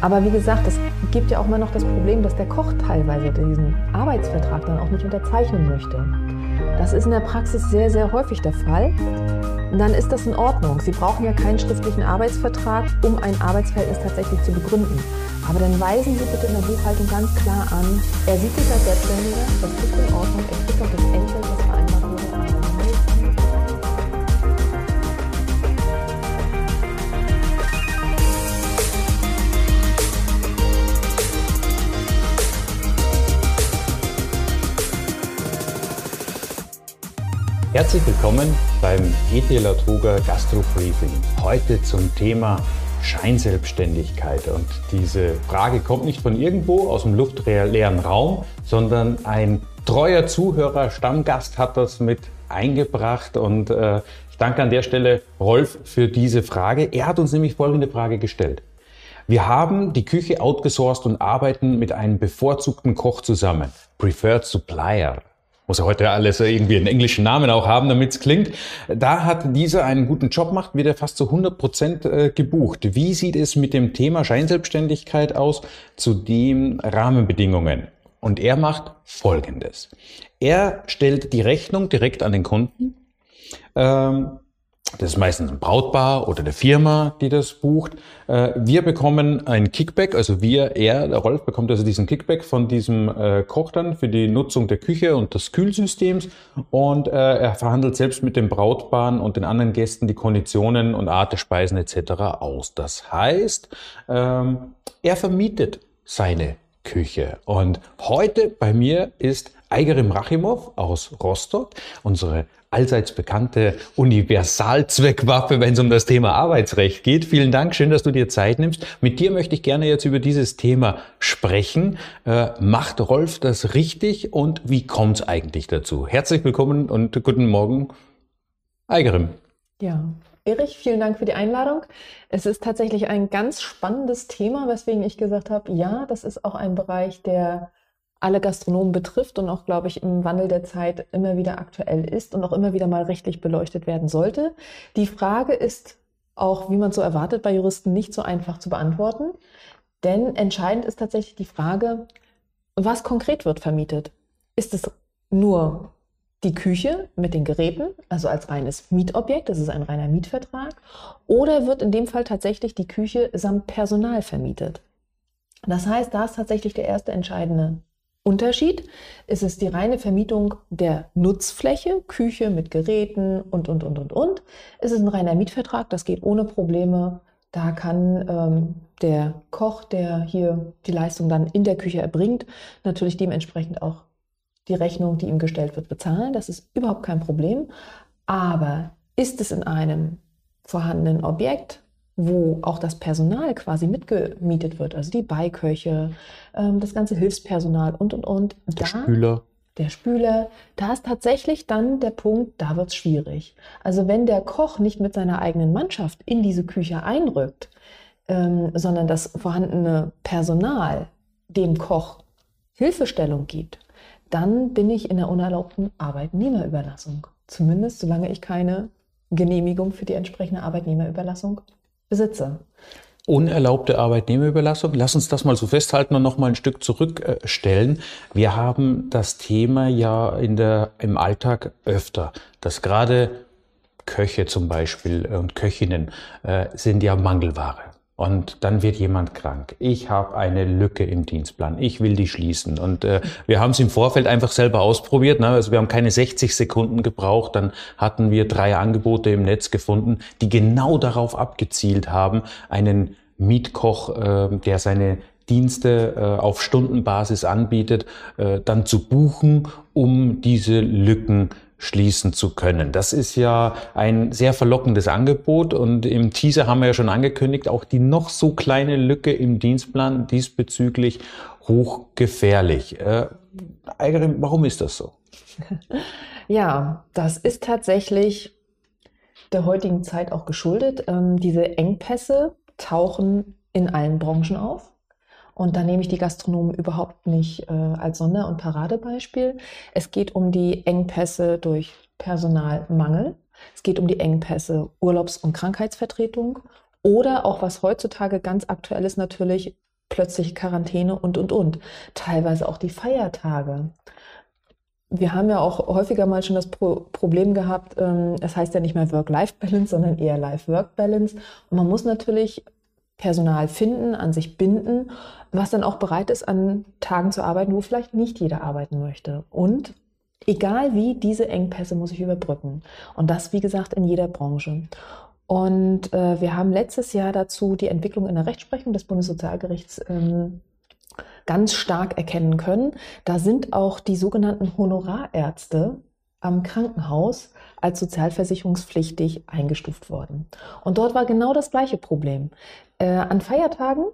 Aber wie gesagt, es gibt ja auch immer noch das Problem, dass der Koch teilweise diesen Arbeitsvertrag dann auch nicht unterzeichnen möchte. Das ist in der Praxis sehr, sehr häufig der Fall. Und dann ist das in Ordnung. Sie brauchen ja keinen schriftlichen Arbeitsvertrag, um ein Arbeitsverhältnis tatsächlich zu begründen. Aber dann weisen Sie bitte in der Buchhaltung ganz klar an, er sieht sich als Selbstständiger, das ist in Ordnung, er kriegt auch das Entgelt, Herzlich willkommen beim ET Latoga Gastro Briefing. Heute zum Thema Scheinselbstständigkeit. Und diese Frage kommt nicht von irgendwo aus dem luftleeren Raum, sondern ein treuer Zuhörer, Stammgast hat das mit eingebracht. Und äh, ich danke an der Stelle Rolf für diese Frage. Er hat uns nämlich folgende Frage gestellt. Wir haben die Küche outgesourced und arbeiten mit einem bevorzugten Koch zusammen. Preferred Supplier muss ja heute alles irgendwie einen englischen Namen auch haben, damit es klingt. Da hat dieser einen guten Job macht, wird er fast zu 100 Prozent äh, gebucht. Wie sieht es mit dem Thema Scheinselbstständigkeit aus zu den Rahmenbedingungen? Und er macht Folgendes. Er stellt die Rechnung direkt an den Kunden. Ähm, das ist meistens ein Brautpaar oder eine Firma, die das bucht. Äh, wir bekommen ein Kickback, also wir, er, der Rolf bekommt also diesen Kickback von diesem äh, Koch dann für die Nutzung der Küche und des Kühlsystems und äh, er verhandelt selbst mit den Brautpaaren und den anderen Gästen die Konditionen und Art der Speisen etc. aus. Das heißt, ähm, er vermietet seine Küche. Und heute bei mir ist Eigerim Rachimov aus Rostock, unsere allseits bekannte Universalzweckwaffe, wenn es um das Thema Arbeitsrecht geht. Vielen Dank, schön, dass du dir Zeit nimmst. Mit dir möchte ich gerne jetzt über dieses Thema sprechen. Äh, macht Rolf das richtig und wie kommt es eigentlich dazu? Herzlich willkommen und guten Morgen, Eigerim. Ja, Erich, vielen Dank für die Einladung. Es ist tatsächlich ein ganz spannendes Thema, weswegen ich gesagt habe, ja, das ist auch ein Bereich, der alle Gastronomen betrifft und auch, glaube ich, im Wandel der Zeit immer wieder aktuell ist und auch immer wieder mal rechtlich beleuchtet werden sollte. Die Frage ist auch, wie man so erwartet, bei Juristen nicht so einfach zu beantworten. Denn entscheidend ist tatsächlich die Frage, was konkret wird vermietet. Ist es nur die Küche mit den Geräten, also als reines Mietobjekt, das ist ein reiner Mietvertrag, oder wird in dem Fall tatsächlich die Küche samt Personal vermietet? Das heißt, da ist tatsächlich der erste entscheidende Unterschied ist es die reine Vermietung der Nutzfläche, Küche mit Geräten und, und, und, und, und. Es ist ein reiner Mietvertrag, das geht ohne Probleme. Da kann ähm, der Koch, der hier die Leistung dann in der Küche erbringt, natürlich dementsprechend auch die Rechnung, die ihm gestellt wird, bezahlen. Das ist überhaupt kein Problem. Aber ist es in einem vorhandenen Objekt, wo auch das Personal quasi mitgemietet wird, also die Beiköche, ähm, das ganze Hilfspersonal und, und, und. Der da, Spüler. Der Spüler, da ist tatsächlich dann der Punkt, da wird es schwierig. Also wenn der Koch nicht mit seiner eigenen Mannschaft in diese Küche einrückt, ähm, sondern das vorhandene Personal dem Koch Hilfestellung gibt, dann bin ich in der unerlaubten Arbeitnehmerüberlassung. Zumindest solange ich keine Genehmigung für die entsprechende Arbeitnehmerüberlassung besitze. Unerlaubte Arbeitnehmerüberlassung. Lass uns das mal so festhalten und noch mal ein Stück zurückstellen. Wir haben das Thema ja in der, im Alltag öfter, dass gerade Köche zum Beispiel und Köchinnen äh, sind ja Mangelware und dann wird jemand krank. Ich habe eine Lücke im Dienstplan. Ich will die schließen. Und äh, wir haben es im Vorfeld einfach selber ausprobiert. Ne? Also wir haben keine 60 Sekunden gebraucht. Dann hatten wir drei Angebote im Netz gefunden, die genau darauf abgezielt haben, einen Mietkoch, äh, der seine Dienste äh, auf Stundenbasis anbietet, äh, dann zu buchen, um diese Lücken schließen zu können. Das ist ja ein sehr verlockendes Angebot und im Teaser haben wir ja schon angekündigt, auch die noch so kleine Lücke im Dienstplan diesbezüglich hochgefährlich. Äh, warum ist das so? Ja, das ist tatsächlich der heutigen Zeit auch geschuldet. Ähm, diese Engpässe tauchen in allen Branchen auf. Und da nehme ich die Gastronomen überhaupt nicht äh, als Sonder- und Paradebeispiel. Es geht um die Engpässe durch Personalmangel. Es geht um die Engpässe Urlaubs- und Krankheitsvertretung oder auch was heutzutage ganz aktuell ist natürlich plötzliche Quarantäne und, und, und. Teilweise auch die Feiertage. Wir haben ja auch häufiger mal schon das Pro Problem gehabt, ähm, es heißt ja nicht mehr Work-Life-Balance, sondern eher Life-Work-Balance. Und man muss natürlich Personal finden, an sich binden, was dann auch bereit ist, an Tagen zu arbeiten, wo vielleicht nicht jeder arbeiten möchte. Und egal wie, diese Engpässe muss ich überbrücken. Und das, wie gesagt, in jeder Branche. Und äh, wir haben letztes Jahr dazu die Entwicklung in der Rechtsprechung des Bundessozialgerichts ähm, ganz stark erkennen können. Da sind auch die sogenannten Honorarärzte am Krankenhaus als sozialversicherungspflichtig eingestuft worden. Und dort war genau das gleiche Problem. Äh, an Feiertagen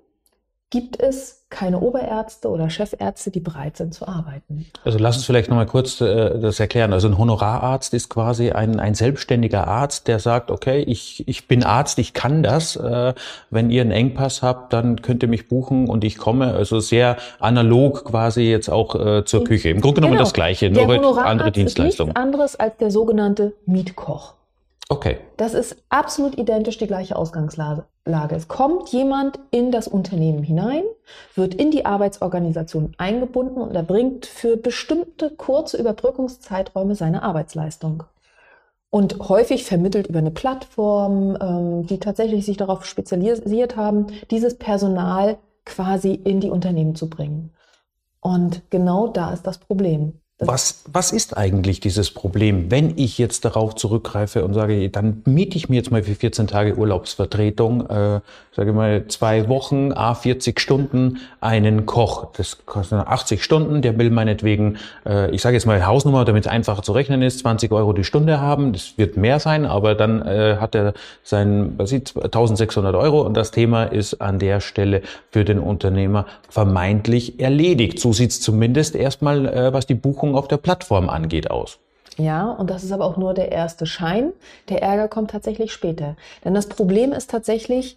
gibt es keine Oberärzte oder Chefärzte, die bereit sind zu arbeiten. Also lass uns vielleicht nochmal kurz äh, das erklären. Also ein Honorararzt ist quasi ein, ein selbstständiger Arzt, der sagt, okay, ich, ich bin Arzt, ich kann das. Äh, wenn ihr einen Engpass habt, dann könnt ihr mich buchen und ich komme. Also sehr analog quasi jetzt auch äh, zur Küche. Im Grunde genommen genau. das Gleiche, nur mit andere Dienstleistungen. Ist nichts anderes als der sogenannte Mietkoch. Okay. Das ist absolut identisch die gleiche Ausgangslage. Es kommt jemand in das Unternehmen hinein, wird in die Arbeitsorganisation eingebunden und erbringt für bestimmte kurze Überbrückungszeiträume seine Arbeitsleistung. Und häufig vermittelt über eine Plattform, ähm, die tatsächlich sich darauf spezialisiert haben, dieses Personal quasi in die Unternehmen zu bringen. Und genau da ist das Problem. Was, was ist eigentlich dieses Problem, wenn ich jetzt darauf zurückgreife und sage, dann miete ich mir jetzt mal für 14 Tage Urlaubsvertretung, äh, sage mal zwei Wochen, a 40 Stunden einen Koch. Das kostet 80 Stunden, der will meinetwegen, äh, ich sage jetzt mal Hausnummer, damit es einfacher zu rechnen ist, 20 Euro die Stunde haben. Das wird mehr sein, aber dann äh, hat er sein, was sieht, 1600 Euro und das Thema ist an der Stelle für den Unternehmer vermeintlich erledigt. So sieht's zumindest erstmal, äh, was die Buchung Buchung auf der Plattform angeht, aus. Ja, und das ist aber auch nur der erste Schein. Der Ärger kommt tatsächlich später. Denn das Problem ist tatsächlich,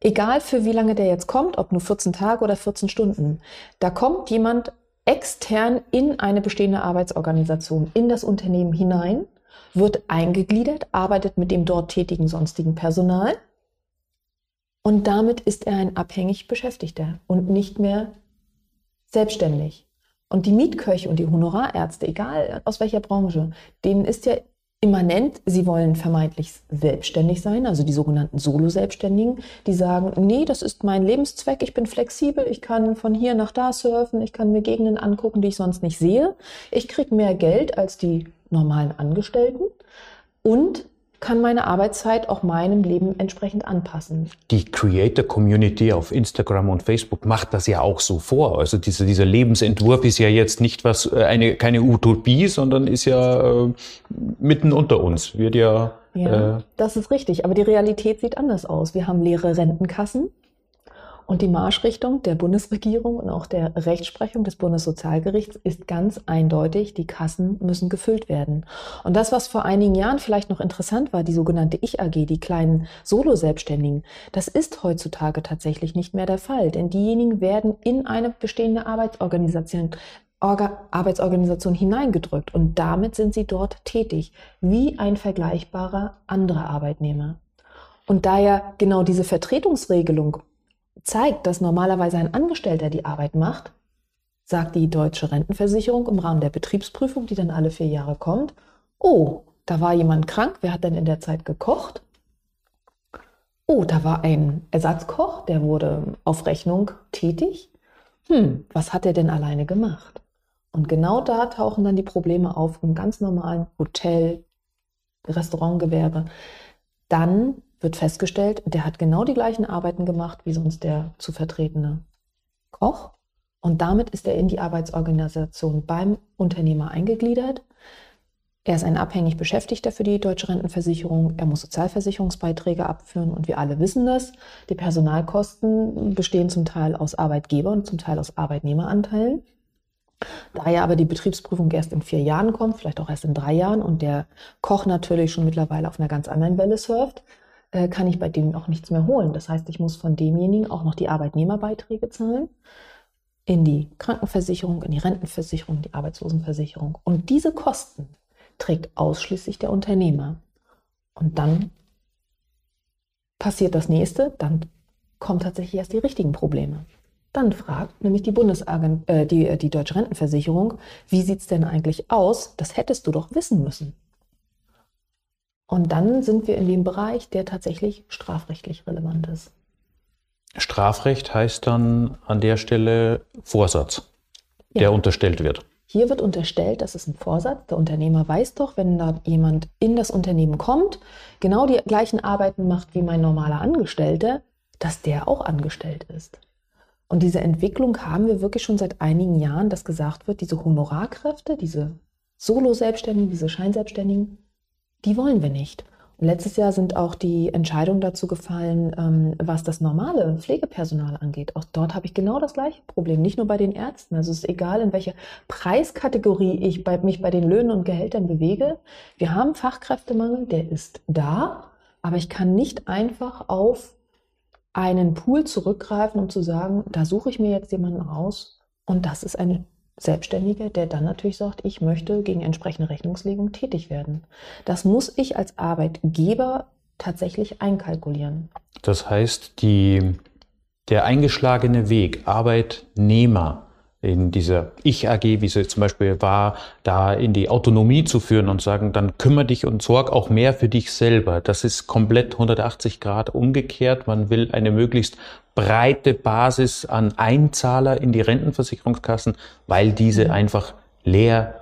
egal für wie lange der jetzt kommt, ob nur 14 Tage oder 14 Stunden, da kommt jemand extern in eine bestehende Arbeitsorganisation, in das Unternehmen hinein, wird eingegliedert, arbeitet mit dem dort tätigen sonstigen Personal und damit ist er ein abhängig Beschäftigter und nicht mehr selbstständig. Und die Mietköche und die Honorarärzte, egal aus welcher Branche, denen ist ja immanent, sie wollen vermeintlich selbstständig sein, also die sogenannten Solo-Selbstständigen, die sagen, nee, das ist mein Lebenszweck, ich bin flexibel, ich kann von hier nach da surfen, ich kann mir Gegenden angucken, die ich sonst nicht sehe, ich kriege mehr Geld als die normalen Angestellten. Und kann meine Arbeitszeit auch meinem Leben entsprechend anpassen. Die Creator Community auf Instagram und Facebook macht das ja auch so vor. Also diese, dieser Lebensentwurf ist ja jetzt nicht was, äh, eine, keine Utopie, sondern ist ja äh, mitten unter uns. Wird ja. Ja, äh, das ist richtig. Aber die Realität sieht anders aus. Wir haben leere Rentenkassen. Und die Marschrichtung der Bundesregierung und auch der Rechtsprechung des Bundessozialgerichts ist ganz eindeutig, die Kassen müssen gefüllt werden. Und das, was vor einigen Jahren vielleicht noch interessant war, die sogenannte Ich-AG, die kleinen Solo-Selbstständigen, das ist heutzutage tatsächlich nicht mehr der Fall. Denn diejenigen werden in eine bestehende Arbeitsorganisation Orga Arbeitsorganisation hineingedrückt und damit sind sie dort tätig, wie ein vergleichbarer anderer Arbeitnehmer. Und da ja genau diese Vertretungsregelung zeigt, dass normalerweise ein Angestellter die Arbeit macht, sagt die deutsche Rentenversicherung im Rahmen der Betriebsprüfung, die dann alle vier Jahre kommt, oh, da war jemand krank, wer hat denn in der Zeit gekocht? Oh, da war ein Ersatzkoch, der wurde auf Rechnung tätig. Hm, was hat er denn alleine gemacht? Und genau da tauchen dann die Probleme auf im ganz normalen Hotel, Restaurantgewerbe. Dann wird festgestellt, der hat genau die gleichen Arbeiten gemacht wie sonst der zu vertretene Koch. Und damit ist er in die Arbeitsorganisation beim Unternehmer eingegliedert. Er ist ein abhängig Beschäftigter für die deutsche Rentenversicherung. Er muss Sozialversicherungsbeiträge abführen und wir alle wissen das. Die Personalkosten bestehen zum Teil aus Arbeitgeber und zum Teil aus Arbeitnehmeranteilen. Da ja aber die Betriebsprüfung erst in vier Jahren kommt, vielleicht auch erst in drei Jahren und der Koch natürlich schon mittlerweile auf einer ganz anderen Welle surft, äh, kann ich bei dem auch nichts mehr holen. Das heißt, ich muss von demjenigen auch noch die Arbeitnehmerbeiträge zahlen in die Krankenversicherung, in die Rentenversicherung, die Arbeitslosenversicherung. Und diese Kosten trägt ausschließlich der Unternehmer. Und dann passiert das nächste, dann kommen tatsächlich erst die richtigen Probleme. Dann fragt nämlich die Bundesagent, äh, die, die Deutsche Rentenversicherung, wie sieht's denn eigentlich aus? Das hättest du doch wissen müssen. Und dann sind wir in dem Bereich, der tatsächlich strafrechtlich relevant ist. Strafrecht heißt dann an der Stelle Vorsatz, ja. der unterstellt wird. Hier wird unterstellt, das ist ein Vorsatz. Der Unternehmer weiß doch, wenn da jemand in das Unternehmen kommt, genau die gleichen Arbeiten macht wie mein normaler Angestellter, dass der auch angestellt ist. Und diese Entwicklung haben wir wirklich schon seit einigen Jahren, dass gesagt wird, diese Honorarkräfte, diese Solo-Selbstständigen, diese Scheinselbstständigen, die wollen wir nicht. Und letztes Jahr sind auch die Entscheidungen dazu gefallen, ähm, was das normale Pflegepersonal angeht. Auch dort habe ich genau das gleiche Problem, nicht nur bei den Ärzten. Also es ist egal, in welcher Preiskategorie ich bei, mich bei den Löhnen und Gehältern bewege. Wir haben Fachkräftemangel, der ist da, aber ich kann nicht einfach auf einen Pool zurückgreifen, um zu sagen, da suche ich mir jetzt jemanden aus und das ist eine Selbstständige, der dann natürlich sagt, ich möchte gegen entsprechende Rechnungslegung tätig werden. Das muss ich als Arbeitgeber tatsächlich einkalkulieren. Das heißt, die, der eingeschlagene Weg, Arbeitnehmer in dieser Ich-AG, wie sie zum Beispiel war, da in die Autonomie zu führen und sagen, dann kümmere dich und sorg auch mehr für dich selber. Das ist komplett 180 Grad umgekehrt. Man will eine möglichst breite Basis an Einzahler in die Rentenversicherungskassen, weil diese mhm. einfach leer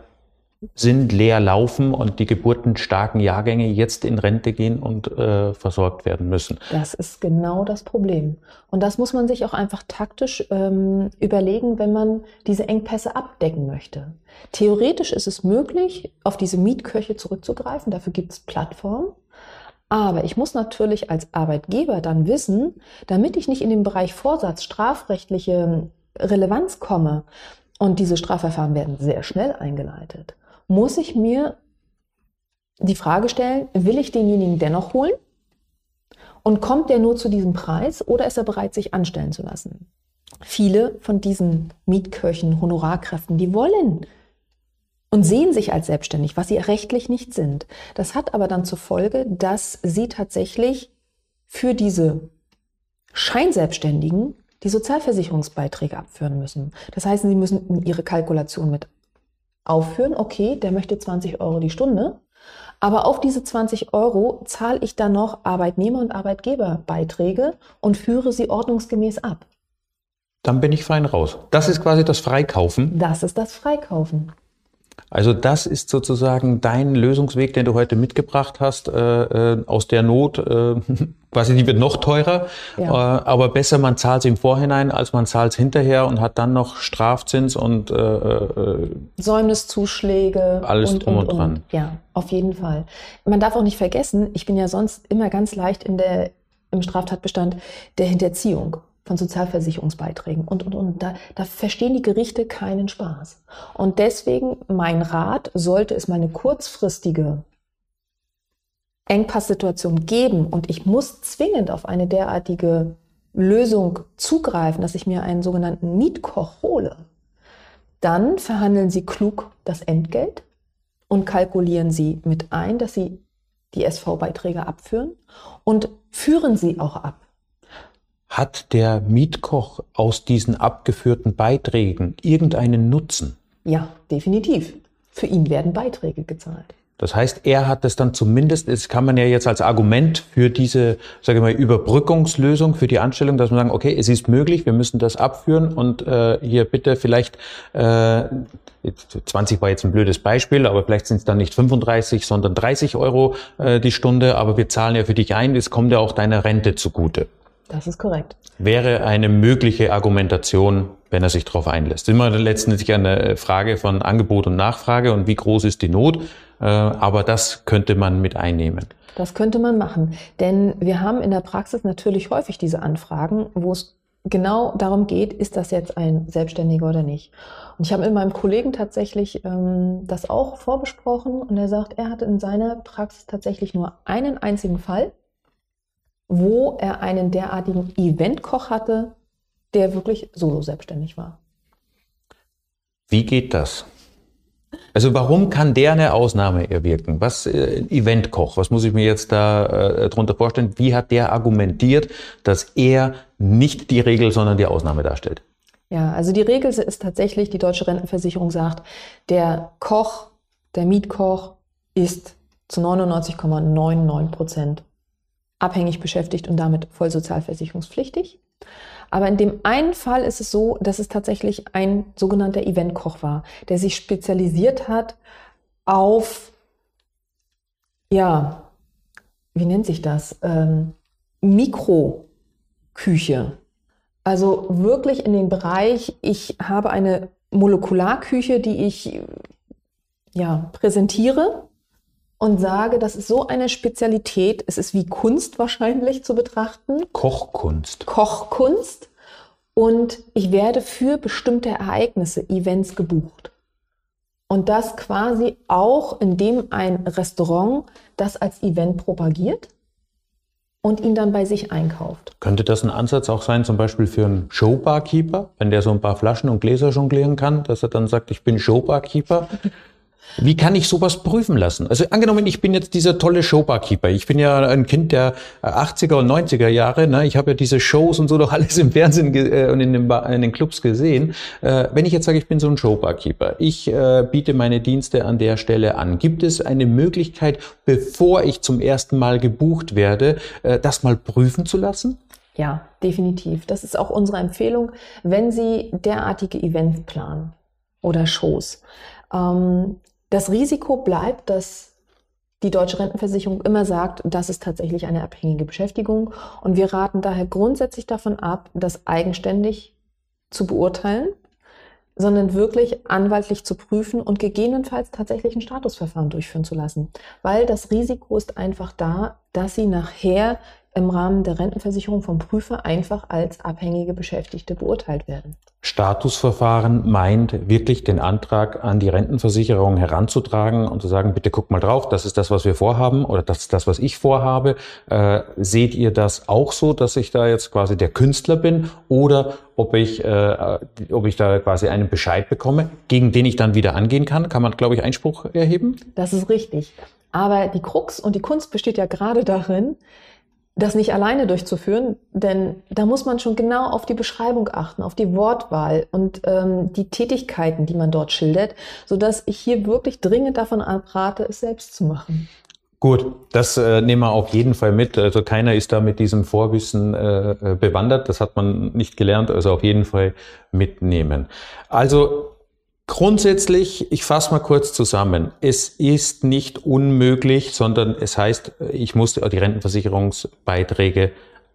sind, leer laufen und die geburtenstarken Jahrgänge jetzt in Rente gehen und äh, versorgt werden müssen. Das ist genau das Problem. Und das muss man sich auch einfach taktisch ähm, überlegen, wenn man diese Engpässe abdecken möchte. Theoretisch ist es möglich, auf diese Mietköche zurückzugreifen. Dafür gibt es Plattformen. Aber ich muss natürlich als Arbeitgeber dann wissen, damit ich nicht in den Bereich Vorsatz strafrechtliche Relevanz komme, und diese Strafverfahren werden sehr schnell eingeleitet, muss ich mir die Frage stellen, will ich denjenigen dennoch holen? Und kommt der nur zu diesem Preis oder ist er bereit, sich anstellen zu lassen? Viele von diesen Mietköchen, Honorarkräften, die wollen und sehen sich als selbstständig, was sie rechtlich nicht sind. Das hat aber dann zur Folge, dass sie tatsächlich für diese Scheinselbstständigen die Sozialversicherungsbeiträge abführen müssen. Das heißt, sie müssen ihre Kalkulation mit aufführen. Okay, der möchte 20 Euro die Stunde. Aber auf diese 20 Euro zahle ich dann noch Arbeitnehmer- und Arbeitgeberbeiträge und führe sie ordnungsgemäß ab. Dann bin ich fein raus. Das ist quasi das Freikaufen. Das ist das Freikaufen. Also das ist sozusagen dein Lösungsweg, den du heute mitgebracht hast, äh, äh, aus der Not. Äh, quasi die wird noch teurer, ja. äh, aber besser man zahlt im Vorhinein, als man zahlt es hinterher und hat dann noch Strafzins und äh, äh, Säumniszuschläge. Alles und, drum und, und dran. Und. Ja, auf jeden Fall. Man darf auch nicht vergessen, ich bin ja sonst immer ganz leicht in der, im Straftatbestand der Hinterziehung von Sozialversicherungsbeiträgen und, und, und. Da, da verstehen die Gerichte keinen Spaß. Und deswegen mein Rat, sollte es mal eine kurzfristige Engpasssituation geben und ich muss zwingend auf eine derartige Lösung zugreifen, dass ich mir einen sogenannten Mietkoch hole, dann verhandeln Sie klug das Entgelt und kalkulieren Sie mit ein, dass Sie die SV-Beiträge abführen und führen Sie auch ab. Hat der Mietkoch aus diesen abgeführten Beiträgen irgendeinen Nutzen? Ja, definitiv. Für ihn werden Beiträge gezahlt. Das heißt, er hat es dann zumindest, das kann man ja jetzt als Argument für diese, sage ich mal, Überbrückungslösung für die Anstellung, dass man sagen, okay, es ist möglich, wir müssen das abführen und äh, hier bitte vielleicht, äh, 20 war jetzt ein blödes Beispiel, aber vielleicht sind es dann nicht 35, sondern 30 Euro äh, die Stunde, aber wir zahlen ja für dich ein, es kommt ja auch deiner Rente zugute. Das ist korrekt. Wäre eine mögliche Argumentation, wenn er sich darauf einlässt. Immer letztendlich eine Frage von Angebot und Nachfrage und wie groß ist die Not. Äh, aber das könnte man mit einnehmen. Das könnte man machen. Denn wir haben in der Praxis natürlich häufig diese Anfragen, wo es genau darum geht, ist das jetzt ein Selbstständiger oder nicht. Und ich habe mit meinem Kollegen tatsächlich ähm, das auch vorbesprochen und er sagt, er hatte in seiner Praxis tatsächlich nur einen einzigen Fall wo er einen derartigen Eventkoch hatte, der wirklich solo selbstständig war. Wie geht das? Also warum kann der eine Ausnahme erwirken? Was äh, Eventkoch? Was muss ich mir jetzt da äh, drunter vorstellen? Wie hat der argumentiert, dass er nicht die Regel, sondern die Ausnahme darstellt? Ja, also die Regel ist tatsächlich, die deutsche Rentenversicherung sagt, der Koch, der Mietkoch ist zu 99,99 Prozent abhängig beschäftigt und damit voll sozialversicherungspflichtig. Aber in dem einen Fall ist es so, dass es tatsächlich ein sogenannter Eventkoch war, der sich spezialisiert hat auf, ja, wie nennt sich das? Ähm, Mikroküche. Also wirklich in den Bereich, ich habe eine Molekularküche, die ich ja, präsentiere und sage, das ist so eine Spezialität, es ist wie Kunst wahrscheinlich zu betrachten. Kochkunst. Kochkunst. Und ich werde für bestimmte Ereignisse, Events gebucht. Und das quasi auch, indem ein Restaurant das als Event propagiert und ihn dann bei sich einkauft. Könnte das ein Ansatz auch sein, zum Beispiel für einen Showbarkeeper, wenn der so ein paar Flaschen und Gläser jonglieren kann, dass er dann sagt, ich bin Showbarkeeper? Wie kann ich sowas prüfen lassen? Also angenommen, ich bin jetzt dieser tolle Showbarkeeper. Ich bin ja ein Kind der 80er und 90er Jahre. Ne? Ich habe ja diese Shows und so doch alles im Fernsehen äh, und in den, in den, Clubs gesehen. Äh, wenn ich jetzt sage, ich bin so ein Showbarkeeper, ich äh, biete meine Dienste an der Stelle an. Gibt es eine Möglichkeit, bevor ich zum ersten Mal gebucht werde, äh, das mal prüfen zu lassen? Ja, definitiv. Das ist auch unsere Empfehlung, wenn Sie derartige Events planen oder Shows. Ähm, das Risiko bleibt, dass die deutsche Rentenversicherung immer sagt, das ist tatsächlich eine abhängige Beschäftigung. Und wir raten daher grundsätzlich davon ab, das eigenständig zu beurteilen, sondern wirklich anwaltlich zu prüfen und gegebenenfalls tatsächlich ein Statusverfahren durchführen zu lassen. Weil das Risiko ist einfach da, dass sie nachher im Rahmen der Rentenversicherung vom Prüfer einfach als abhängige Beschäftigte beurteilt werden. Statusverfahren meint wirklich den Antrag an die Rentenversicherung heranzutragen und zu sagen, bitte guck mal drauf, das ist das, was wir vorhaben oder das ist das, was ich vorhabe. Äh, seht ihr das auch so, dass ich da jetzt quasi der Künstler bin oder ob ich, äh, ob ich da quasi einen Bescheid bekomme, gegen den ich dann wieder angehen kann? Kann man, glaube ich, Einspruch erheben? Das ist richtig. Aber die Krux und die Kunst besteht ja gerade darin, das nicht alleine durchzuführen, denn da muss man schon genau auf die Beschreibung achten, auf die Wortwahl und ähm, die Tätigkeiten, die man dort schildert, so dass ich hier wirklich dringend davon abrate, es selbst zu machen. Gut, das äh, nehmen wir auf jeden Fall mit. Also keiner ist da mit diesem Vorwissen äh, äh bewandert. Das hat man nicht gelernt. Also auf jeden Fall mitnehmen. Also Grundsätzlich, ich fasse mal kurz zusammen. Es ist nicht unmöglich, sondern es heißt, ich muss die Rentenversicherungsbeiträge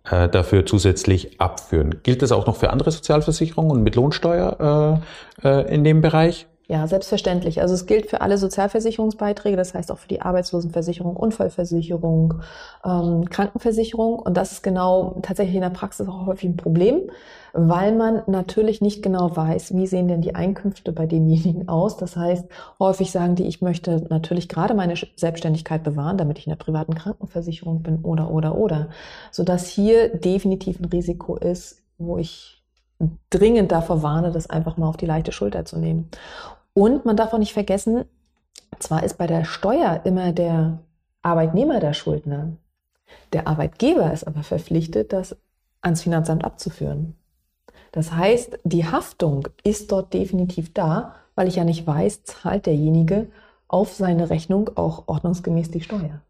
äh, dafür zusätzlich abführen. Gilt das auch noch für andere Sozialversicherungen und mit Lohnsteuer äh, äh, in dem Bereich? Ja, selbstverständlich. Also es gilt für alle Sozialversicherungsbeiträge, das heißt auch für die Arbeitslosenversicherung, Unfallversicherung, ähm, Krankenversicherung. Und das ist genau tatsächlich in der Praxis auch häufig ein Problem, weil man natürlich nicht genau weiß, wie sehen denn die Einkünfte bei demjenigen aus. Das heißt, häufig sagen die, ich möchte natürlich gerade meine Selbstständigkeit bewahren, damit ich in der privaten Krankenversicherung bin oder, oder, oder. Sodass hier definitiv ein Risiko ist, wo ich dringend davor warne, das einfach mal auf die leichte Schulter zu nehmen. Und man darf auch nicht vergessen, zwar ist bei der Steuer immer der Arbeitnehmer der Schuldner, der Arbeitgeber ist aber verpflichtet, das ans Finanzamt abzuführen. Das heißt, die Haftung ist dort definitiv da, weil ich ja nicht weiß, zahlt derjenige auf seine Rechnung auch ordnungsgemäß die Steuer.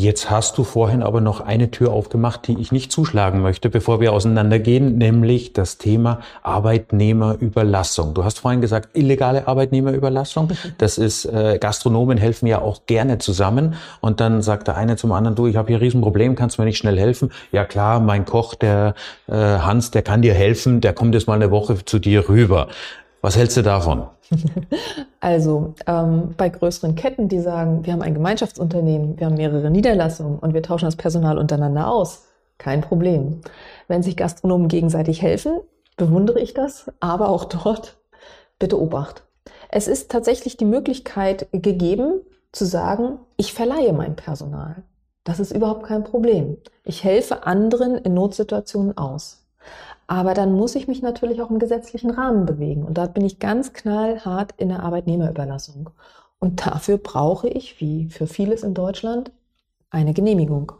Jetzt hast du vorhin aber noch eine Tür aufgemacht, die ich nicht zuschlagen möchte, bevor wir auseinandergehen, nämlich das Thema Arbeitnehmerüberlassung. Du hast vorhin gesagt, illegale Arbeitnehmerüberlassung. Das ist, äh, Gastronomen helfen ja auch gerne zusammen. Und dann sagt der eine zum anderen, du, ich habe hier ein Riesenproblem, kannst du mir nicht schnell helfen? Ja klar, mein Koch, der äh, Hans, der kann dir helfen, der kommt jetzt mal eine Woche zu dir rüber. Was hältst du davon? Also ähm, bei größeren Ketten, die sagen, wir haben ein Gemeinschaftsunternehmen, wir haben mehrere Niederlassungen und wir tauschen das Personal untereinander aus, kein Problem. Wenn sich Gastronomen gegenseitig helfen, bewundere ich das, aber auch dort bitte Obacht. Es ist tatsächlich die Möglichkeit gegeben zu sagen, ich verleihe mein Personal. Das ist überhaupt kein Problem. Ich helfe anderen in Notsituationen aus. Aber dann muss ich mich natürlich auch im gesetzlichen Rahmen bewegen. Und da bin ich ganz knallhart in der Arbeitnehmerüberlassung. Und dafür brauche ich, wie für vieles in Deutschland, eine Genehmigung.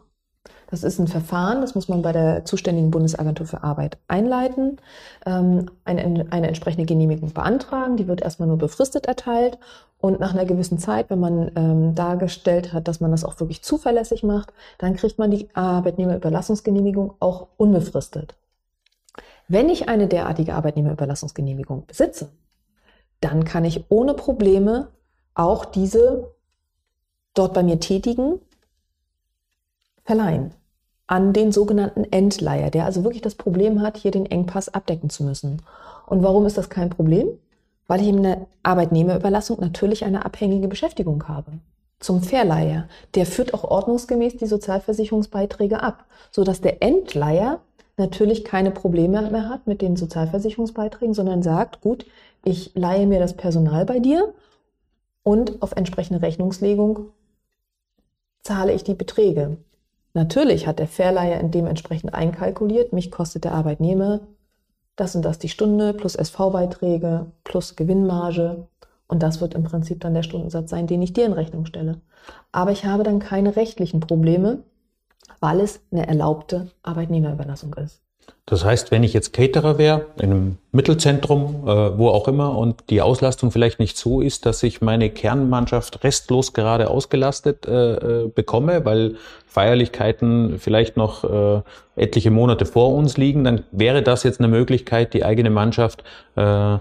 Das ist ein Verfahren, das muss man bei der zuständigen Bundesagentur für Arbeit einleiten, ähm, eine, eine entsprechende Genehmigung beantragen. Die wird erstmal nur befristet erteilt und nach einer gewissen Zeit, wenn man ähm, dargestellt hat, dass man das auch wirklich zuverlässig macht, dann kriegt man die Arbeitnehmerüberlassungsgenehmigung auch unbefristet. Wenn ich eine derartige Arbeitnehmerüberlassungsgenehmigung besitze, dann kann ich ohne Probleme auch diese dort bei mir Tätigen verleihen an den sogenannten Endleiher, der also wirklich das Problem hat, hier den Engpass abdecken zu müssen. Und warum ist das kein Problem? Weil ich in der Arbeitnehmerüberlassung natürlich eine abhängige Beschäftigung habe. Zum Verleiher, der führt auch ordnungsgemäß die Sozialversicherungsbeiträge ab, sodass der Endleiher natürlich keine Probleme mehr hat mit den Sozialversicherungsbeiträgen, sondern sagt, gut, ich leihe mir das Personal bei dir und auf entsprechende Rechnungslegung zahle ich die Beträge. Natürlich hat der Verleiher in dem entsprechend einkalkuliert, mich kostet der Arbeitnehmer das und das die Stunde plus SV-Beiträge plus Gewinnmarge und das wird im Prinzip dann der Stundensatz sein, den ich dir in Rechnung stelle. Aber ich habe dann keine rechtlichen Probleme, weil es eine erlaubte Arbeitnehmerüberlassung ist. Das heißt, wenn ich jetzt Caterer wäre, in einem Mittelzentrum, äh, wo auch immer, und die Auslastung vielleicht nicht so ist, dass ich meine Kernmannschaft restlos gerade ausgelastet äh, äh bekomme, weil Feierlichkeiten vielleicht noch äh, etliche Monate vor uns liegen, dann wäre das jetzt eine Möglichkeit, die eigene Mannschaft äh,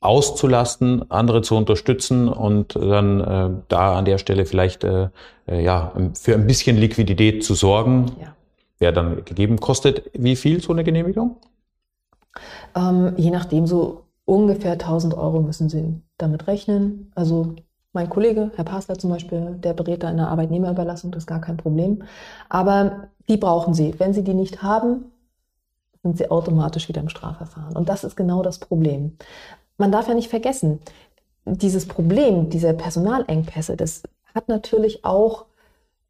auszulasten, andere zu unterstützen und dann äh, da an der Stelle vielleicht äh, äh, ja für ein bisschen Liquidität zu sorgen. Ja. Wäre dann gegeben. Kostet wie viel so eine Genehmigung? Ähm, je nachdem, so ungefähr 1000 Euro müssen Sie damit rechnen. Also mein Kollege, Herr Passler zum Beispiel, der berät da in der Arbeitnehmerüberlassung, das ist gar kein Problem. Aber die brauchen Sie. Wenn Sie die nicht haben, sind Sie automatisch wieder im Strafverfahren. Und das ist genau das Problem man darf ja nicht vergessen, dieses Problem, diese Personalengpässe, das hat natürlich auch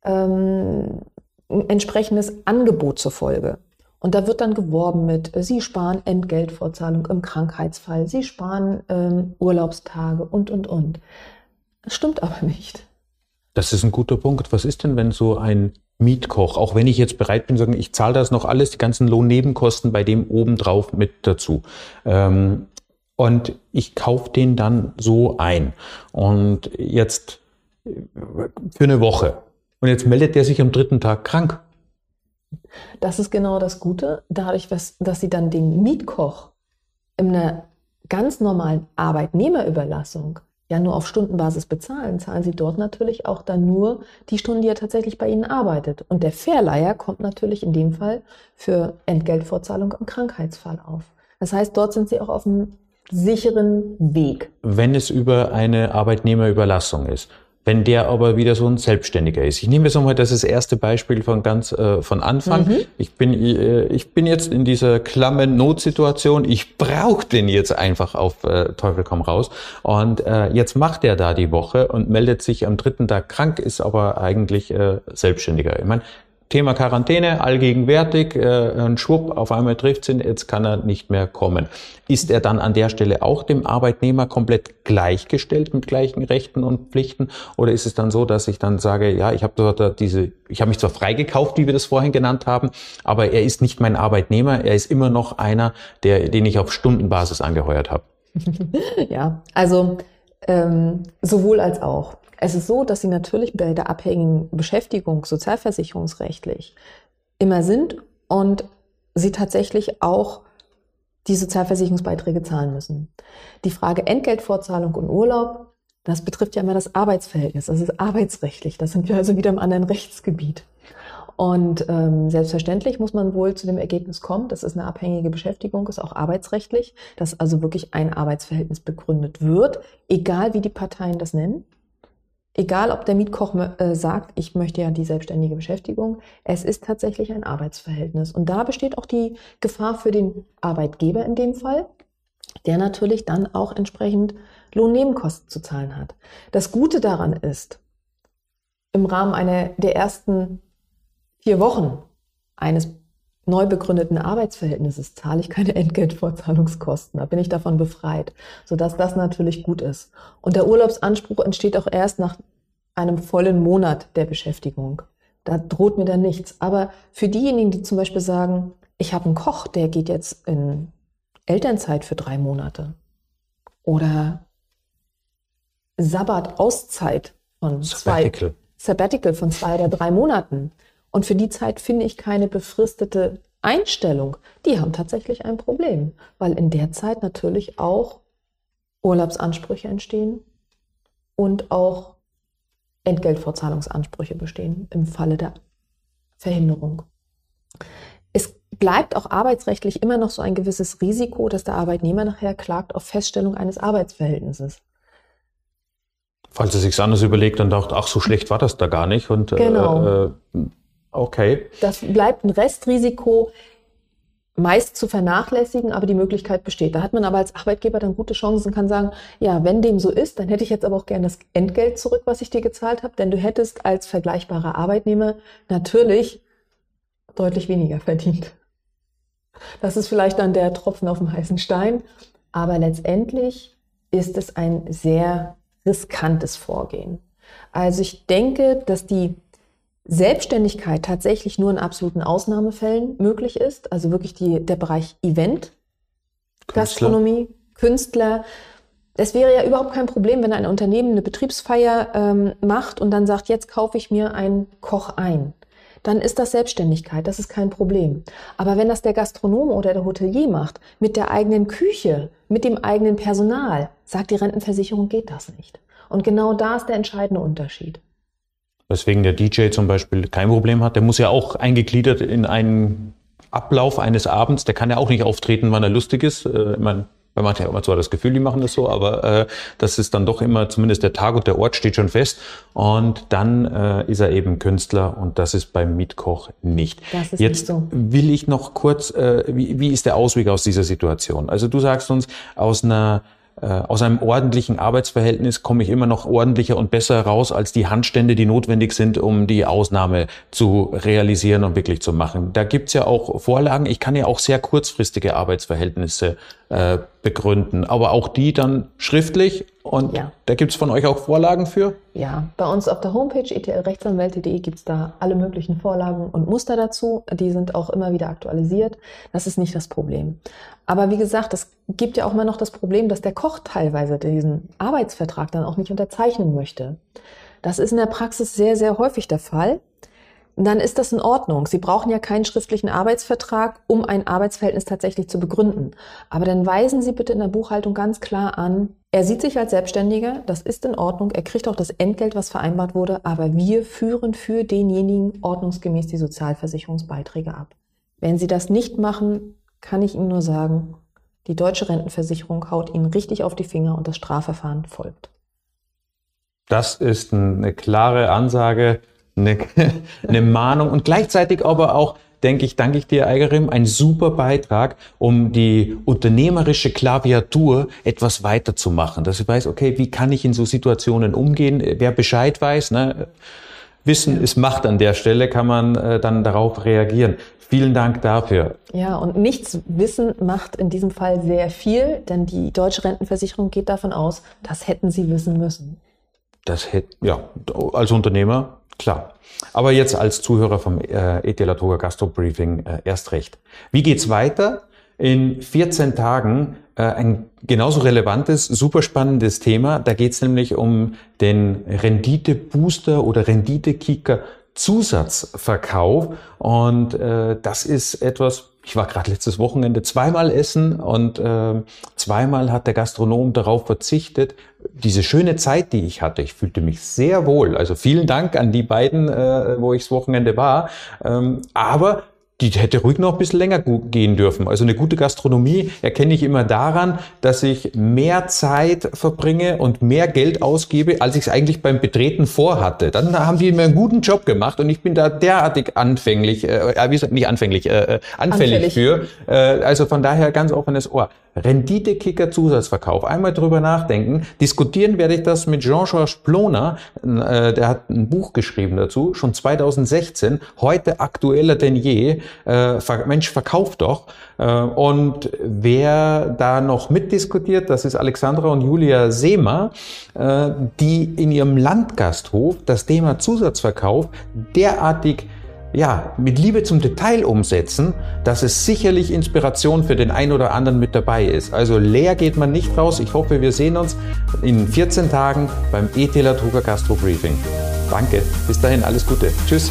ähm, ein entsprechendes Angebot zur Folge. Und da wird dann geworben mit, äh, Sie sparen Entgeltvorzahlung im Krankheitsfall, Sie sparen ähm, Urlaubstage und, und, und. Das stimmt aber nicht. Das ist ein guter Punkt. Was ist denn, wenn so ein Mietkoch, auch wenn ich jetzt bereit bin sagen, ich zahle das noch alles, die ganzen Lohnnebenkosten bei dem obendrauf mit dazu. Ähm, und ich kaufe den dann so ein. Und jetzt für eine Woche. Und jetzt meldet der sich am dritten Tag krank. Das ist genau das Gute. Dadurch, dass Sie dann den Mietkoch in einer ganz normalen Arbeitnehmerüberlassung ja nur auf Stundenbasis bezahlen, zahlen Sie dort natürlich auch dann nur die Stunden, die er tatsächlich bei Ihnen arbeitet. Und der Verleiher kommt natürlich in dem Fall für Entgeltvorzahlung im Krankheitsfall auf. Das heißt, dort sind Sie auch auf einem sicheren Weg. Wenn es über eine Arbeitnehmerüberlassung ist. Wenn der aber wieder so ein Selbstständiger ist. Ich nehme jetzt nochmal das, das erste Beispiel von ganz äh, von Anfang. Mhm. Ich bin äh, ich bin jetzt in dieser klammen Notsituation. Ich brauche den jetzt einfach auf äh, Teufel komm raus. Und äh, jetzt macht er da die Woche und meldet sich am dritten Tag krank, ist aber eigentlich äh, Selbstständiger. Ich meine, Thema Quarantäne, allgegenwärtig, äh, ein Schwupp, auf einmal trifft ihn, jetzt kann er nicht mehr kommen. Ist er dann an der Stelle auch dem Arbeitnehmer komplett gleichgestellt mit gleichen Rechten und Pflichten? Oder ist es dann so, dass ich dann sage, ja, ich habe dort diese, ich habe mich zwar freigekauft, wie wir das vorhin genannt haben, aber er ist nicht mein Arbeitnehmer, er ist immer noch einer, der, den ich auf Stundenbasis angeheuert habe. ja, also ähm, sowohl als auch. Es ist so, dass sie natürlich bei der abhängigen Beschäftigung sozialversicherungsrechtlich immer sind und sie tatsächlich auch die Sozialversicherungsbeiträge zahlen müssen. Die Frage Entgeltvorzahlung und Urlaub, das betrifft ja immer das Arbeitsverhältnis. Das ist arbeitsrechtlich. Das sind wir also wieder im anderen Rechtsgebiet. Und ähm, selbstverständlich muss man wohl zu dem Ergebnis kommen, das ist eine abhängige Beschäftigung, ist auch arbeitsrechtlich, dass also wirklich ein Arbeitsverhältnis begründet wird, egal wie die Parteien das nennen. Egal, ob der Mietkoch äh, sagt, ich möchte ja die selbstständige Beschäftigung, es ist tatsächlich ein Arbeitsverhältnis. Und da besteht auch die Gefahr für den Arbeitgeber in dem Fall, der natürlich dann auch entsprechend Lohnnebenkosten zu zahlen hat. Das Gute daran ist, im Rahmen einer der ersten vier Wochen eines neu begründeten Arbeitsverhältnisses zahle ich keine Entgeltvorzahlungskosten. Da bin ich davon befreit, sodass das natürlich gut ist. Und der Urlaubsanspruch entsteht auch erst nach einem vollen Monat der Beschäftigung. Da droht mir dann nichts. Aber für diejenigen, die zum Beispiel sagen, ich habe einen Koch, der geht jetzt in Elternzeit für drei Monate oder Sabbat, Auszeit von Sabbatical. zwei Sabbatical von zwei oder drei Monaten. Und für die Zeit finde ich keine befristete Einstellung. Die haben tatsächlich ein Problem, weil in der Zeit natürlich auch Urlaubsansprüche entstehen und auch Entgeltvorzahlungsansprüche bestehen im Falle der Verhinderung. Es bleibt auch arbeitsrechtlich immer noch so ein gewisses Risiko, dass der Arbeitnehmer nachher klagt auf Feststellung eines Arbeitsverhältnisses. Falls er sich anders überlegt und dachte, ach, so schlecht war das da gar nicht. Und, äh, genau. Äh, okay. Das bleibt ein Restrisiko, meist zu vernachlässigen, aber die Möglichkeit besteht. Da hat man aber als Arbeitgeber dann gute Chancen, kann sagen, ja, wenn dem so ist, dann hätte ich jetzt aber auch gern das Entgelt zurück, was ich dir gezahlt habe, denn du hättest als vergleichbarer Arbeitnehmer natürlich deutlich weniger verdient. Das ist vielleicht dann der Tropfen auf dem heißen Stein, aber letztendlich ist es ein sehr riskantes Vorgehen. Also ich denke, dass die Selbstständigkeit tatsächlich nur in absoluten Ausnahmefällen möglich ist, also wirklich die, der Bereich Event, Künstler. Gastronomie, Künstler. Es wäre ja überhaupt kein Problem, wenn ein Unternehmen eine Betriebsfeier ähm, macht und dann sagt, jetzt kaufe ich mir einen Koch ein. Dann ist das Selbstständigkeit, das ist kein Problem. Aber wenn das der Gastronom oder der Hotelier macht, mit der eigenen Küche, mit dem eigenen Personal, sagt die Rentenversicherung, geht das nicht. Und genau da ist der entscheidende Unterschied. Weswegen der DJ zum Beispiel kein Problem hat. Der muss ja auch eingegliedert in einen Ablauf eines Abends. Der kann ja auch nicht auftreten, wann er lustig ist. Äh, ich meine, man hat ja immer zwar das Gefühl, die machen das so, aber äh, das ist dann doch immer, zumindest der Tag und der Ort steht schon fest. Und dann äh, ist er eben Künstler und das ist beim Mietkoch nicht. Das ist Jetzt nicht so. will ich noch kurz, äh, wie, wie ist der Ausweg aus dieser Situation? Also du sagst uns, aus einer aus einem ordentlichen Arbeitsverhältnis komme ich immer noch ordentlicher und besser raus als die Handstände, die notwendig sind, um die Ausnahme zu realisieren und wirklich zu machen. Da gibt's ja auch Vorlagen. Ich kann ja auch sehr kurzfristige Arbeitsverhältnisse äh, begründen, aber auch die dann schriftlich. Und ja. da gibt's von euch auch Vorlagen für? Ja, bei uns auf der Homepage etlrechtsanwälte.de gibt's da alle möglichen Vorlagen und Muster dazu. Die sind auch immer wieder aktualisiert. Das ist nicht das Problem. Aber wie gesagt, es gibt ja auch immer noch das Problem, dass der Koch teilweise diesen Arbeitsvertrag dann auch nicht unterzeichnen möchte. Das ist in der Praxis sehr, sehr häufig der Fall dann ist das in Ordnung. Sie brauchen ja keinen schriftlichen Arbeitsvertrag, um ein Arbeitsverhältnis tatsächlich zu begründen. Aber dann weisen Sie bitte in der Buchhaltung ganz klar an, er sieht sich als Selbstständiger, das ist in Ordnung, er kriegt auch das Entgelt, was vereinbart wurde, aber wir führen für denjenigen ordnungsgemäß die Sozialversicherungsbeiträge ab. Wenn Sie das nicht machen, kann ich Ihnen nur sagen, die deutsche Rentenversicherung haut Ihnen richtig auf die Finger und das Strafverfahren folgt. Das ist eine klare Ansage eine, eine Mahnung und gleichzeitig aber auch, denke ich, danke ich dir, Eigerim, ein super Beitrag, um die unternehmerische Klaviatur etwas weiterzumachen. Dass ich weiß, okay, wie kann ich in so Situationen umgehen? Wer Bescheid weiß, ne? Wissen ist Macht an der Stelle, kann man äh, dann darauf reagieren. Vielen Dank dafür. Ja, und nichts Wissen macht in diesem Fall sehr viel, denn die deutsche Rentenversicherung geht davon aus, das hätten Sie wissen müssen. Das hätte, ja, als Unternehmer Klar. Aber jetzt als Zuhörer vom äh, Etelatoga Gastro Briefing äh, erst recht. Wie geht's weiter? In 14 Tagen äh, ein genauso relevantes, super spannendes Thema. Da geht's nämlich um den Rendite-Booster oder Rendite-Kicker Zusatzverkauf. Und äh, das ist etwas, ich war gerade letztes Wochenende zweimal essen und äh, zweimal hat der Gastronom darauf verzichtet. Diese schöne Zeit, die ich hatte, ich fühlte mich sehr wohl. Also vielen Dank an die beiden, äh, wo ich das Wochenende war. Ähm, aber die hätte ruhig noch ein bisschen länger gehen dürfen. Also eine gute Gastronomie erkenne ich immer daran, dass ich mehr Zeit verbringe und mehr Geld ausgebe, als ich es eigentlich beim Betreten vorhatte. Dann haben die mir einen guten Job gemacht und ich bin da derartig anfänglich, äh, äh wie gesagt, nicht anfänglich, äh, äh anfällig, anfällig. für. Äh, also von daher ganz offenes Ohr. Rendite-Kicker Zusatzverkauf. Einmal drüber nachdenken. Diskutieren werde ich das mit Jean-Georges Ploner. Äh, der hat ein Buch geschrieben dazu, schon 2016. Heute aktueller denn je. äh, Mensch, verkauf doch. Äh, und wer da noch mitdiskutiert, das ist Alexandra und Julia Seemer, die in ihrem Landgasthof das Thema Zusatzverkauf derartig ja, mit Liebe zum Detail umsetzen, dass es sicherlich Inspiration für den einen oder anderen mit dabei ist. Also leer geht man nicht raus. Ich hoffe, wir sehen uns in 14 Tagen beim ETLer Drucker Gastro Briefing. Danke. Bis dahin alles Gute. Tschüss.